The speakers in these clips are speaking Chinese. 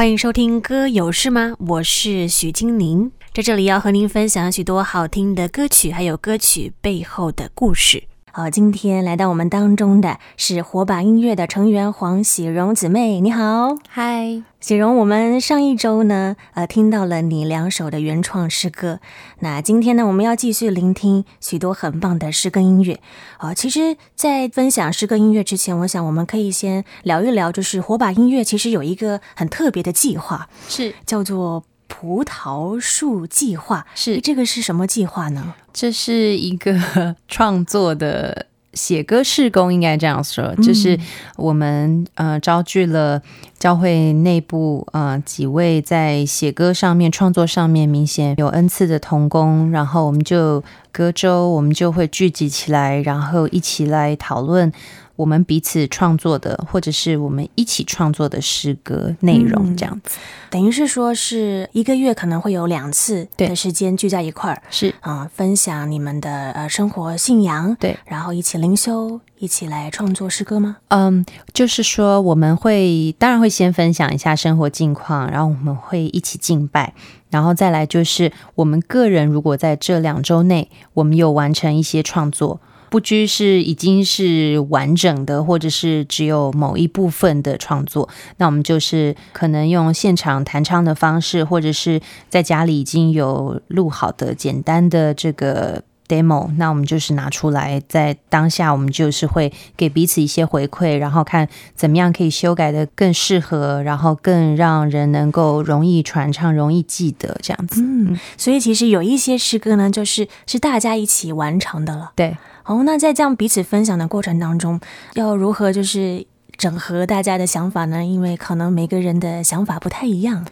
欢迎收听《歌有事吗》，我是许金宁，在这里要和您分享许多好听的歌曲，还有歌曲背后的故事。好，今天来到我们当中的是火把音乐的成员黄喜荣姊妹，你好，嗨，喜荣。我们上一周呢，呃，听到了你两首的原创诗歌，那今天呢，我们要继续聆听许多很棒的诗歌音乐。啊，其实，在分享诗歌音乐之前，我想我们可以先聊一聊，就是火把音乐其实有一个很特别的计划，是叫做。葡萄树计划是这个是什么计划呢？这是一个创作的写歌试工，应该这样说，嗯、就是我们呃招聚了教会内部呃几位在写歌上面创作上面明显有恩赐的童工，然后我们就隔周我们就会聚集起来，然后一起来讨论。我们彼此创作的，或者是我们一起创作的诗歌内容，这样子，嗯、等于是说是一个月可能会有两次的时间聚在一块儿，是。啊、呃，分享你们的呃生活信仰，对，然后一起灵修，一起来创作诗歌吗？嗯，就是说我们会当然会先分享一下生活近况，然后我们会一起敬拜，然后再来就是我们个人如果在这两周内我们有完成一些创作。不拘是已经是完整的，或者是只有某一部分的创作，那我们就是可能用现场弹唱的方式，或者是在家里已经有录好的简单的这个 demo，那我们就是拿出来，在当下我们就是会给彼此一些回馈，然后看怎么样可以修改的更适合，然后更让人能够容易传唱、容易记得这样子。嗯，所以其实有一些诗歌呢，就是是大家一起完成的了。对。哦，那在这样彼此分享的过程当中，要如何就是整合大家的想法呢？因为可能每个人的想法不太一样。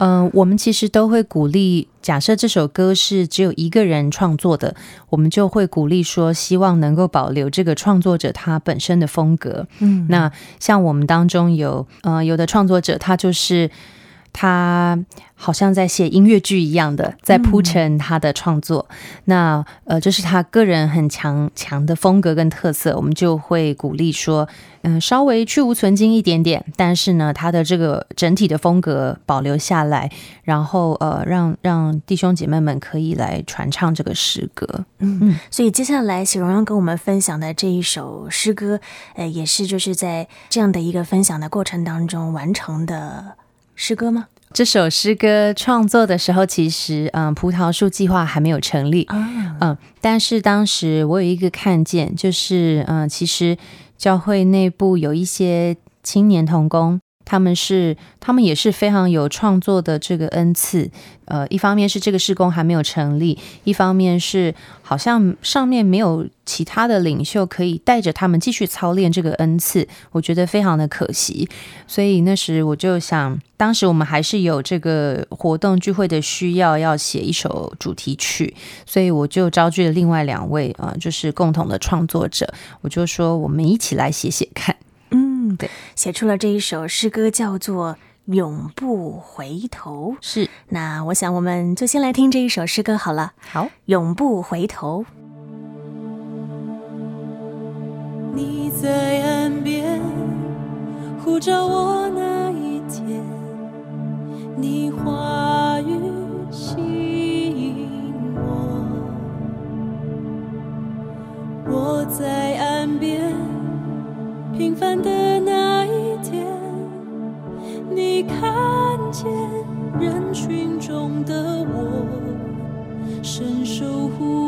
嗯、呃，我们其实都会鼓励，假设这首歌是只有一个人创作的，我们就会鼓励说，希望能够保留这个创作者他本身的风格。嗯，那像我们当中有，呃，有的创作者他就是。他好像在写音乐剧一样的，在铺陈他的创作。嗯、那呃，这、就是他个人很强强的风格跟特色，我们就会鼓励说，嗯、呃，稍微去无存精一点点，但是呢，他的这个整体的风格保留下来，然后呃，让让弟兄姐妹们可以来传唱这个诗歌。嗯嗯，所以接下来喜蓉要跟我们分享的这一首诗歌，呃，也是就是在这样的一个分享的过程当中完成的。诗歌吗？这首诗歌创作的时候，其实嗯，葡萄树计划还没有成立，嗯，但是当时我有一个看见，就是嗯，其实教会内部有一些青年童工。他们是，他们也是非常有创作的这个恩赐。呃，一方面是这个事工还没有成立，一方面是好像上面没有其他的领袖可以带着他们继续操练这个恩赐，我觉得非常的可惜。所以那时我就想，当时我们还是有这个活动聚会的需要，要写一首主题曲，所以我就招集了另外两位啊、就是共同的创作者，我就说我们一起来写写看。嗯，对，写出了这一首诗歌，叫做《永不回头》。是，那我想我们就先来听这一首诗歌好了。好，《永不回头》。你在岸边呼召我那一天，你话语吸引我，我在岸边。平凡的的我，伸手呼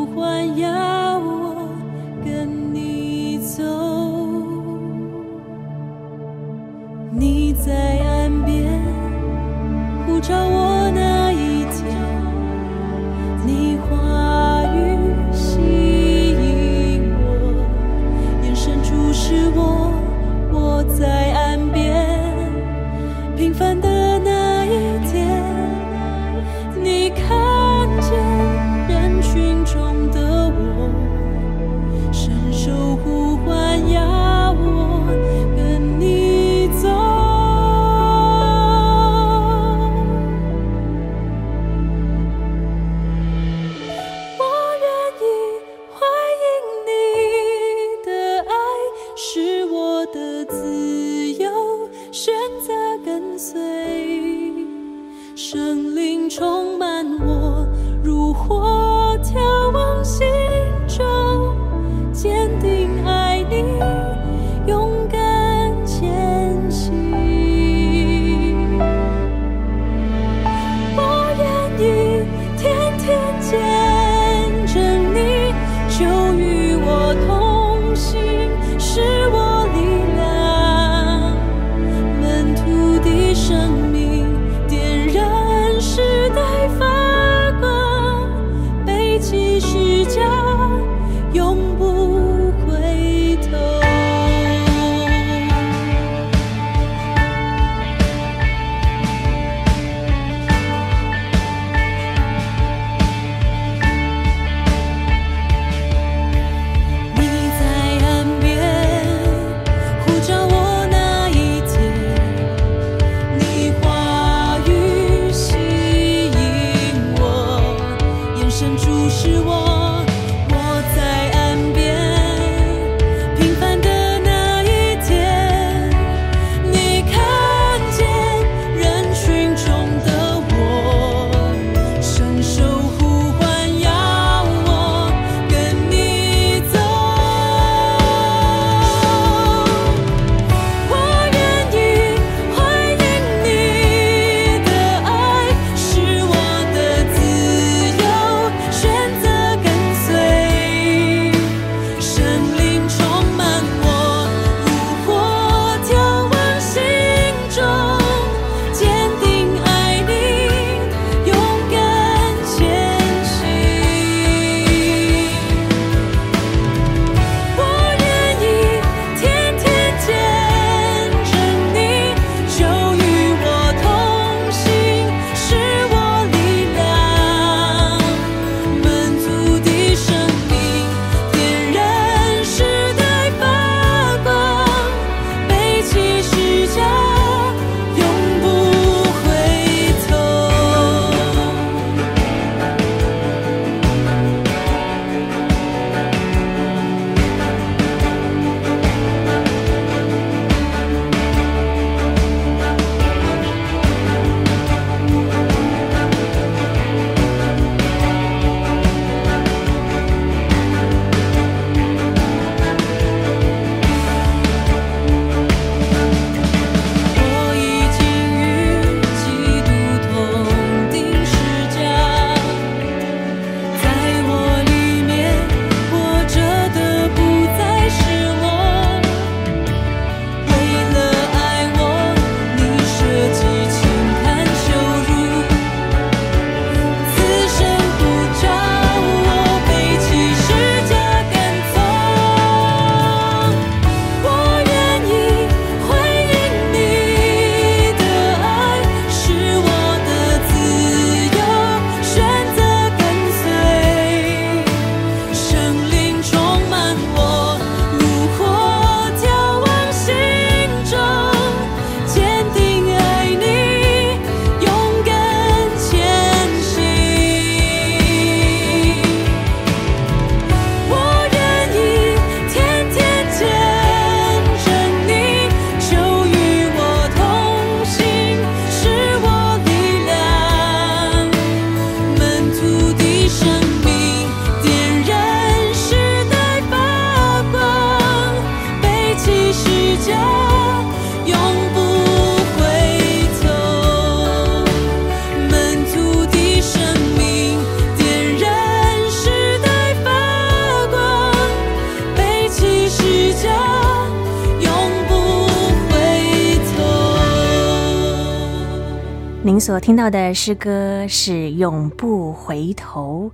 您所听到的诗歌是《永不回头》。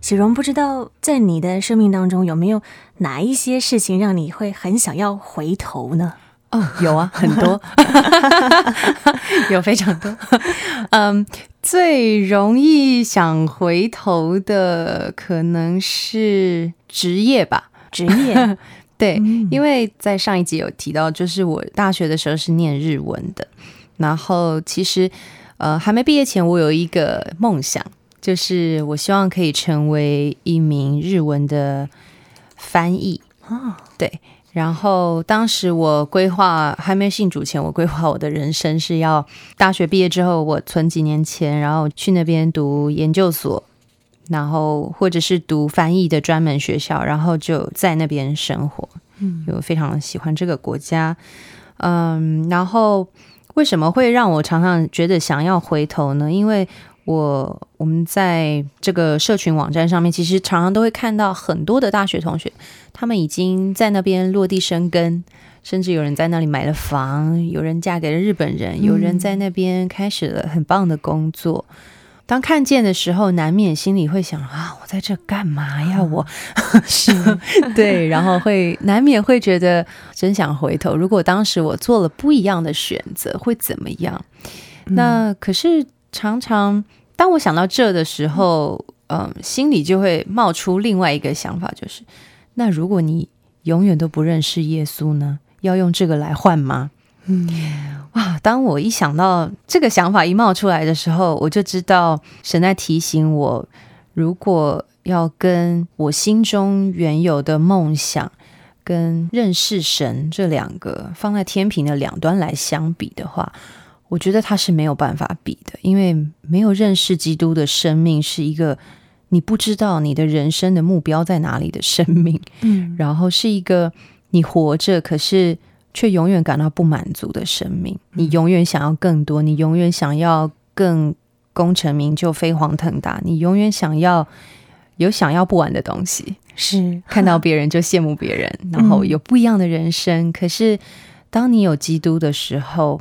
喜荣，不知道在你的生命当中有没有哪一些事情让你会很想要回头呢？哦，有啊，很多，有非常多。嗯，最容易想回头的可能是职业吧，职业。对，嗯，因为在上一集有提到，就是我大学的时候是念日文的，然后其实。呃，还没毕业前，我有一个梦想，就是我希望可以成为一名日文的翻译。哦，对，然后当时我规划还没信主前，我规划我的人生是要大学毕业之后，我存几年钱，然后去那边读研究所，然后或者是读翻译的专门学校，然后就在那边生活。嗯，就非常喜欢这个国家。嗯，然后为什么会让我常常觉得想要回头呢？因为我我们在这个社群网站上面，其实常常都会看到很多的大学同学，他们已经在那边落地生根，甚至有人在那里买了房，有人嫁给了日本人，有人在那边开始了很棒的工作。当看见的时候，难免心里会想啊，我在这干嘛呀？我 是对，然后会难免会觉得真想回头。如果当时我做了不一样的选择，会怎么样？那可是。常常，当我想到这的时候，嗯，心里就会冒出另外一个想法，就是，那如果你永远都不认识耶稣呢？要用这个来换吗？嗯，哇！当我一想到这个想法一冒出来的时候，我就知道神在提醒我，如果要跟我心中原有的梦想跟认识神这两个放在天平的两端来相比的话。我觉得他是没有办法比的，因为没有认识基督的生命是一个你不知道你的人生的目标在哪里的生命，嗯，然后是一个你活着可是却永远感到不满足的生命，你永远想要更多，你永远想要更功成名就、飞黄腾达，你永远想要有想要不完的东西，是。看到别人就羡慕别人，然后有不一样的人生。可是当你有基督的时候，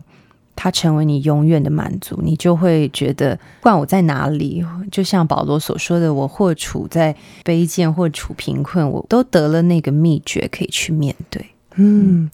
他成为你永远的满足，你就会觉得，不管我在哪里，就像保罗所说的，我或处在卑贱，或处贫困，我都得了那个秘诀，可以去面对。嗯，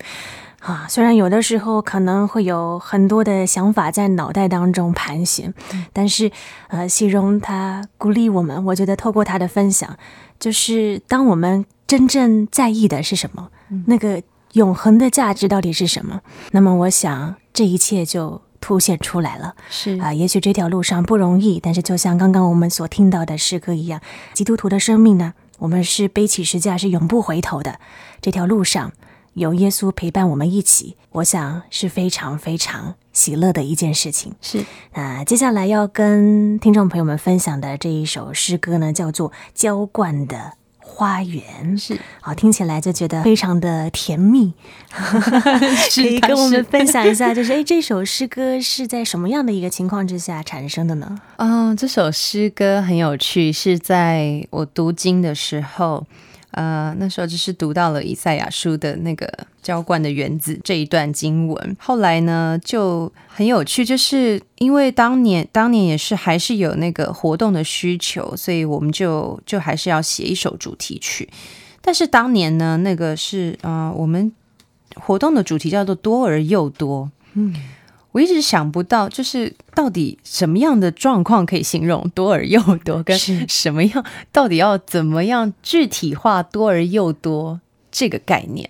啊，虽然有的时候可能会有很多的想法在脑袋当中盘旋，但是，呃，希荣他鼓励我们，我觉得透过他的分享，就是当我们真正在意的是什么，那个。永恒的价值到底是什么？那么，我想这一切就凸显出来了。是啊，也许这条路上不容易，但是就像刚刚我们所听到的诗歌一样，基督徒的生命呢，我们是背起十架，是永不回头的。这条路上有耶稣陪伴我们一起，我想是非常非常喜乐的一件事情。是那，接下来要跟听众朋友们分享的这一首诗歌呢，叫做《浇灌的》。花园是好，听起来就觉得非常的甜蜜。可以跟我们分享一下，就是哎，这首诗歌是在什么样的一个情况之下产生的呢？嗯，这首诗歌很有趣，是在我读经的时候。呃，那时候就是读到了以赛亚书的那个浇灌的园子这一段经文。后来呢，就很有趣，就是因为当年当年也是还是有那个活动的需求，所以我们就就还是要写一首主题曲。但是当年呢，那个是呃，我们活动的主题叫做多而又多。嗯。我一直想不到，就是到底什么样的状况可以形容多而又多，跟什么样，到底要怎么样具体化多而又多这个概念。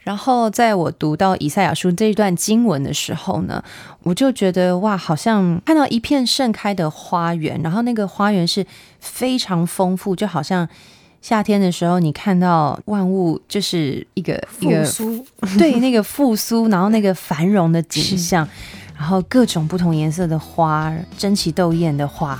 然后在我读到以赛亚书这一段经文的时候呢，我就觉得哇，好像看到一片盛开的花园，然后那个花园是非常丰富，就好像。夏天的时候，你看到万物就是一个一个复苏，对，那个复苏，然后那个繁荣的景象，然后各种不同颜色的花，争奇斗艳的花，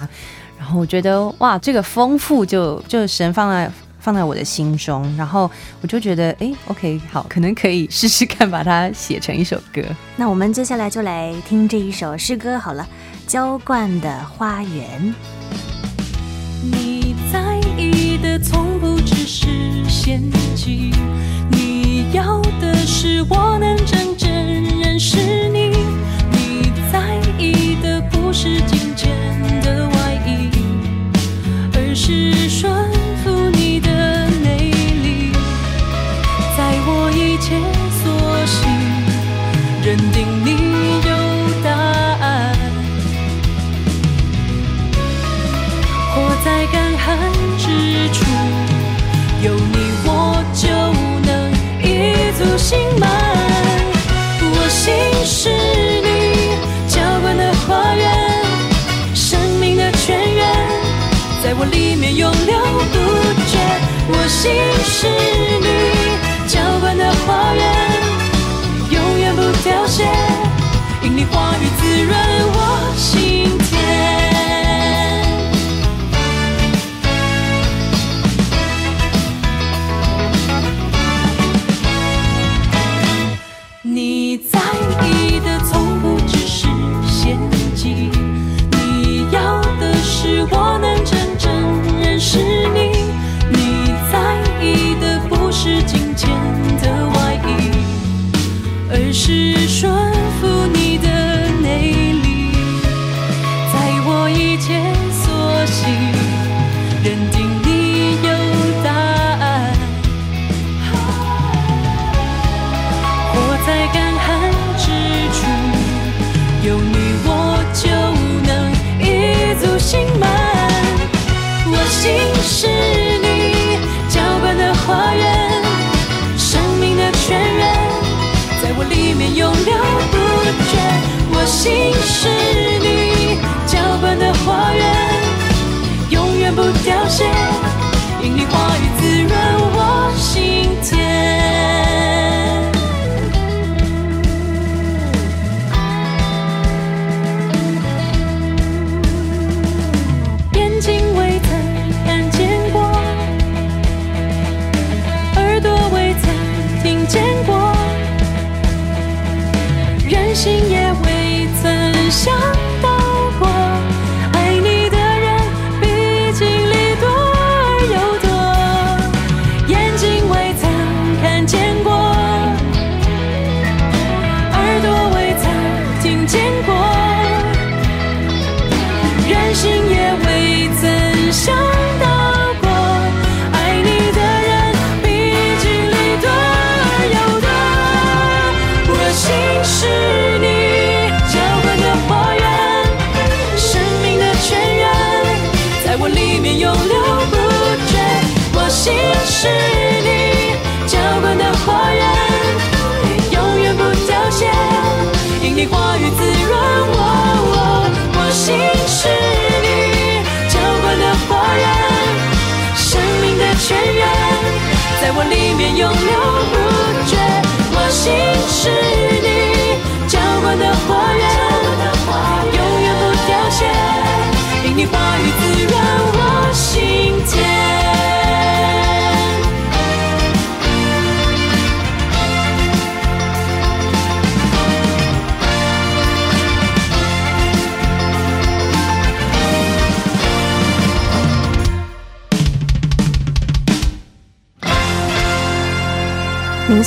然后我觉得哇，这个丰富就就神放在放在我的心中，然后我就觉得哎，OK，好，可能可以试试看把它写成一首歌。那我们接下来就来听这一首诗歌好了，《浇灌的花园》。你在意的从不只是献祭，你要的是我能真正认识你。在意的不是金钱的外衣，而是顺心事。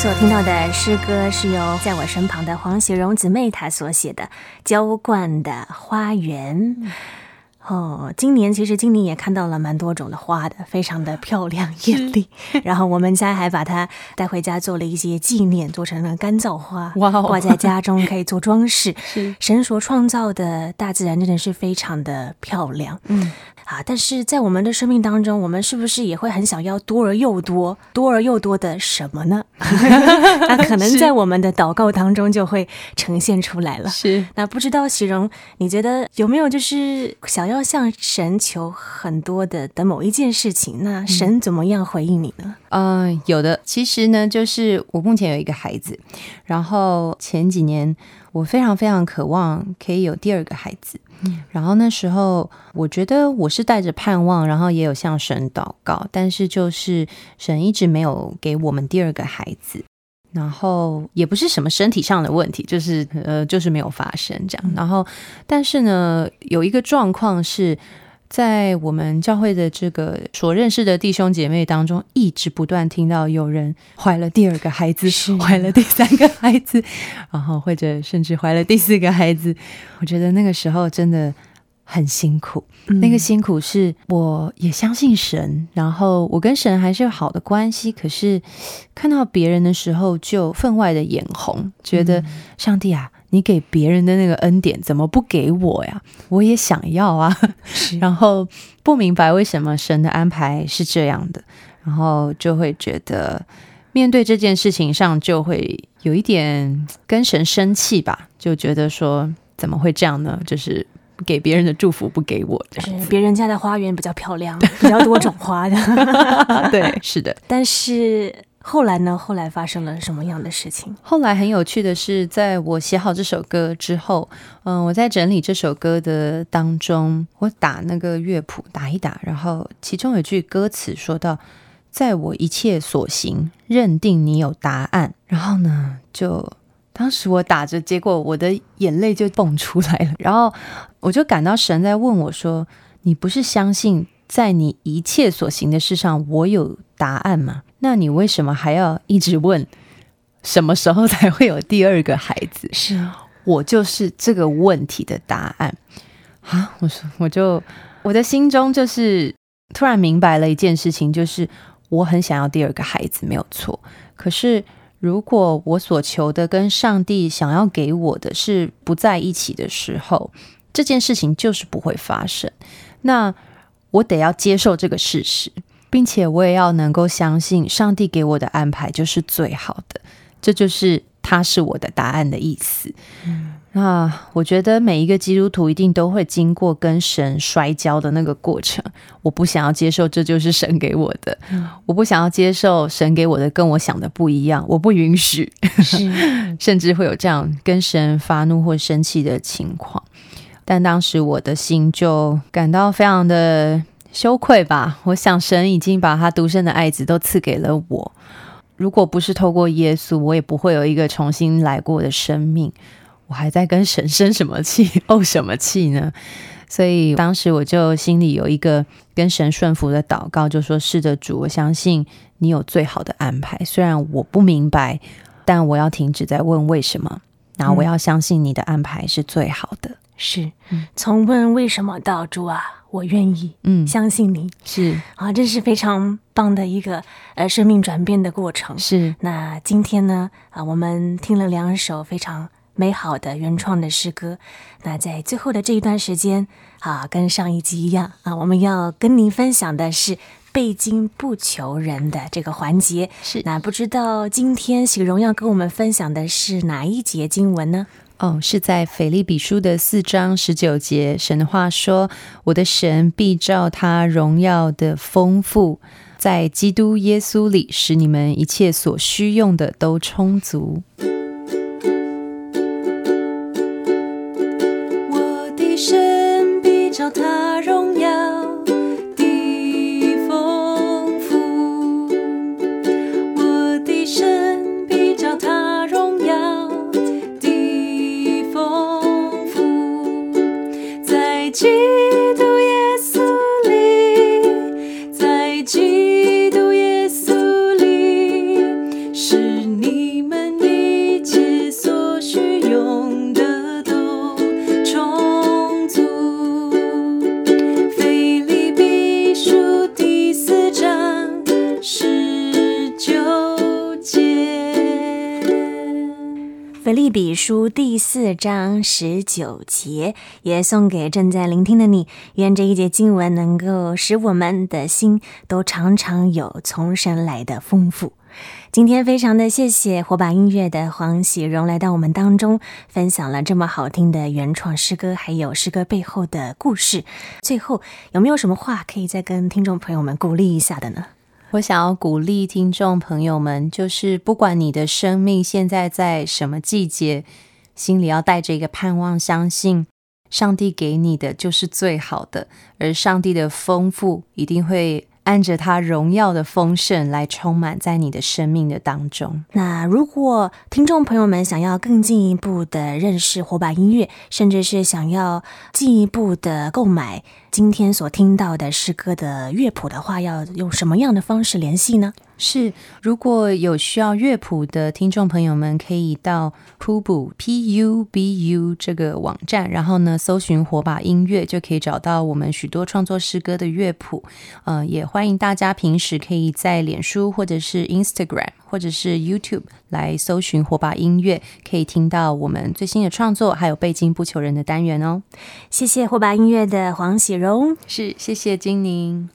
所听到的诗歌是由在我身旁的黄雪蓉姊妹她所写的《浇灌的花园》。哦，今年其实今年也看到了蛮多种的花的，非常的 漂亮艳丽。然后我们家还把它带回家做了一些纪念，做成了干燥花，哇，挂在家中可以做装饰。是神所创造的大自然真的是非常的漂亮。嗯。啊！但是在我们的生命当中，我们是不是也会很想要多而又多、多而又多的什么呢？那可能在我们的祷告当中就会呈现出来了。是。那不知道喜荣，你觉得有没有就是想要向神求很多的的某一件事情？那神怎么样回应你呢？嗯、呃，有的。其实呢，就是我目前有一个孩子，然后前几年我非常非常渴望可以有第二个孩子。然后那时候，我觉得我是带着盼望，然后也有向神祷告，但是就是神一直没有给我们第二个孩子，然后也不是什么身体上的问题，就是呃，就是没有发生这样。然后，但是呢，有一个状况是。在我们教会的这个所认识的弟兄姐妹当中，一直不断听到有人怀了第二个孩子，怀了第三个孩子，然后或者甚至怀了第四个孩子。我觉得那个时候真的很辛苦，嗯、那个辛苦是我也相信神，然后我跟神还是有好的关系，可是看到别人的时候就分外的眼红，觉得上帝啊。你给别人的那个恩典，怎么不给我呀？我也想要啊。然后不明白为什么神的安排是这样的，然后就会觉得面对这件事情上就会有一点跟神生气吧，就觉得说怎么会这样呢？就是给别人的祝福不给我这样，别人家的花园比较漂亮，比较多种花的。对，是的，但是。后来呢？后来发生了什么样的事情？后来很有趣的是，在我写好这首歌之后，嗯、呃，我在整理这首歌的当中，我打那个乐谱，打一打，然后其中有句歌词说到：“在我一切所行，认定你有答案。”然后呢，就当时我打着，结果我的眼泪就蹦出来了，然后我就感到神在问我说：“你不是相信在你一切所行的事上，我有答案吗？”那你为什么还要一直问什么时候才会有第二个孩子？是我就是这个问题的答案啊！我说，我就我的心中就是突然明白了一件事情，就是我很想要第二个孩子，没有错。可是如果我所求的跟上帝想要给我的是不在一起的时候，这件事情就是不会发生。那我得要接受这个事实。并且我也要能够相信，上帝给我的安排就是最好的，这就是他是我的答案的意思。嗯，那我觉得每一个基督徒一定都会经过跟神摔跤的那个过程。我不想要接受这就是神给我的，嗯，我不想要接受神给我的跟我想的不一样，我不允许，甚至会有这样跟神发怒或生气的情况。但当时我的心就感到非常的。羞愧吧！我想神已经把他独生的爱子都赐给了我。如果不是透过耶稣，我也不会有一个重新来过的生命。我还在跟神生什么气、怄 什么气呢？所以当时我就心里有一个跟神顺服的祷告，就说：“是的，主，我相信你有最好的安排。虽然我不明白，但我要停止在问为什么。然后我要相信你的安排是最好的。嗯”是，从问为什么到主啊。我愿意，嗯，相信你是啊，这是非常棒的一个呃生命转变的过程。是，那今天呢啊，我们听了两首非常美好的原创的诗歌。那在最后的这一段时间啊，跟上一集一样啊，我们要跟您分享的是背经不求人的这个环节。是，那不知道今天喜荣要跟我们分享的是哪一节经文呢？哦，是在腓利比书的四章十九节，神的话说：“我的神必照他荣耀的丰富，在基督耶稣里，使你们一切所需用的都充足。”比书第四章十九节，也送给正在聆听的你。愿这一节经文能够使我们的心都常常有从神来的丰富。今天非常的谢谢火把音乐的黄喜荣来到我们当中，分享了这么好听的原创诗歌，还有诗歌背后的故事。最后有没有什么话可以再跟听众朋友们鼓励一下的呢？我想要鼓励听众朋友们，就是不管你的生命现在在什么季节，心里要带着一个盼望，相信上帝给你的就是最好的，而上帝的丰富一定会。按着他荣耀的丰盛来充满在你的生命的当中。那如果听众朋友们想要更进一步的认识火把音乐，甚至是想要进一步的购买今天所听到的诗歌的乐谱的话，要用什么样的方式联系呢？是，如果有需要乐谱的听众朋友们，可以到 Pubu P U B U 这个网站，然后呢，搜寻火把音乐，就可以找到我们许多创作诗歌的乐谱。呃，也欢迎大家平时可以在脸书或者是 Instagram 或者是 YouTube 来搜寻火把音乐，可以听到我们最新的创作，还有背经不求人的单元哦。谢谢火把音乐的黄喜荣，是谢谢金宁。